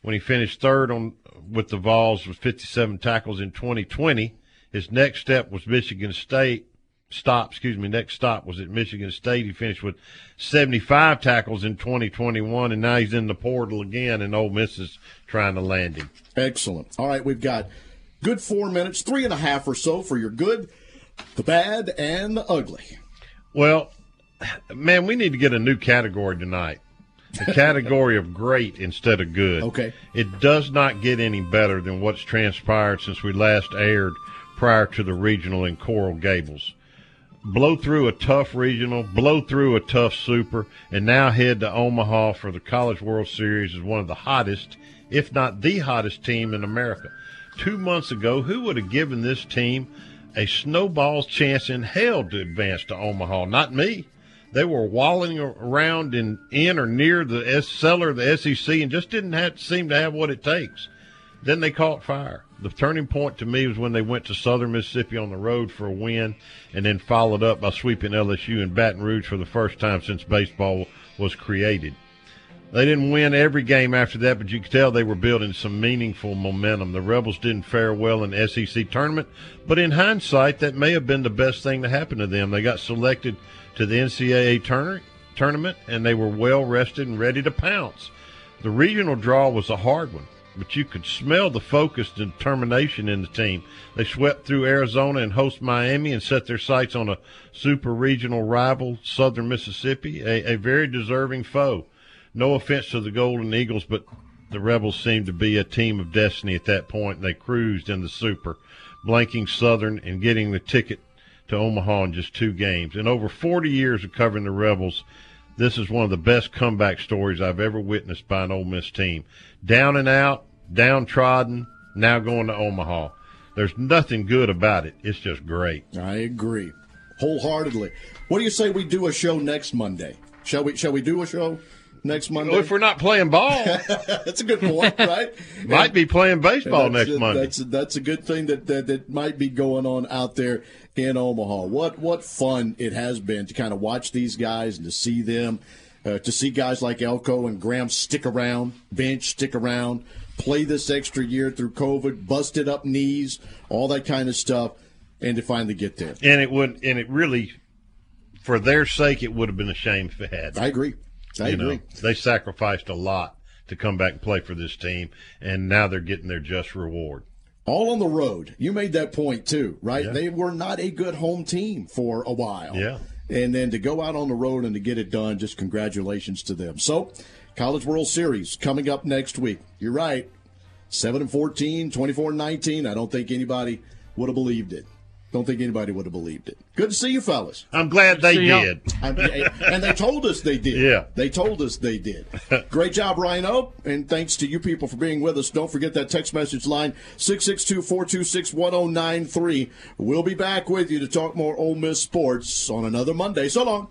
when he finished third on with the Vols with 57 tackles in 2020. His next step was Michigan State. Stop, excuse me. Next stop was at Michigan State. He finished with 75 tackles in 2021, and now he's in the portal again, and Ole Miss is trying to land him. Excellent. All right, we've got good four minutes, three and a half or so for your good, the bad, and the ugly. Well, man, we need to get a new category tonight. A <laughs> category of great instead of good. Okay. It does not get any better than what's transpired since we last aired prior to the regional in Coral Gables. Blow through a tough regional, blow through a tough super, and now head to Omaha for the College World Series as one of the hottest, if not the hottest team in America. Two months ago, who would have given this team a snowball's chance in hell to advance to Omaha? Not me. They were walling around in, in or near the S- cellar of the SEC and just didn't have, seem to have what it takes. Then they caught fire. The turning point to me was when they went to Southern Mississippi on the road for a win, and then followed up by sweeping LSU in Baton Rouge for the first time since baseball was created. They didn't win every game after that, but you could tell they were building some meaningful momentum. The Rebels didn't fare well in the SEC tournament, but in hindsight, that may have been the best thing to happen to them. They got selected to the NCAA tournament, tournament, and they were well rested and ready to pounce. The regional draw was a hard one, but you could smell the focus and determination in the team. They swept through Arizona and host Miami and set their sights on a super regional rival, Southern Mississippi, a, a very deserving foe. No offense to the Golden Eagles, but the Rebels seemed to be a team of destiny at that point, and they cruised in the super, blanking Southern and getting the ticket to Omaha in just two games. In over 40 years of covering the Rebels, this is one of the best comeback stories I've ever witnessed by an Ole Miss team. Down and out, downtrodden, now going to Omaha. There's nothing good about it. It's just great. I agree wholeheartedly. What do you say we do a show next Monday? Shall we? Shall we do a show next Monday? Well, if we're not playing ball, <laughs> that's a good point, <laughs> right? might And- be playing baseball next a- Monday. That's that's a good thing that, that that might be going on out there in Omaha. What what fun it has been to kind of watch these guys and to see them, uh, to see guys like Elko and Graham stick around, Bench stick around, play this extra year through COVID, busted up knees, all that kind of stuff, and to finally get there. and it would, and it really, for their sake, it would have been a shame if it had. I agree. I You know, agree. they sacrificed a lot to come back and play for this team, and now they're getting their just reward. All on the road. You made that point too, right? Yeah. They were not a good home team for a while. Yeah. And then to go out on the road and to get it done, just congratulations to them. So, College World Series coming up next week. You're right. 7 and 14, 24 and 19. I don't think anybody would have believed it. Don't think anybody would have believed it. Good to see you, fellas. I'm glad they See did. <laughs> Eh, and they told us they did. Yeah. They told us they did. <laughs> Great job, Ryan Oak. And thanks to you people for being with us. Don't forget that text message line, 662 426 1093. We'll be back with you to talk more Ole Miss sports on another Monday. So long.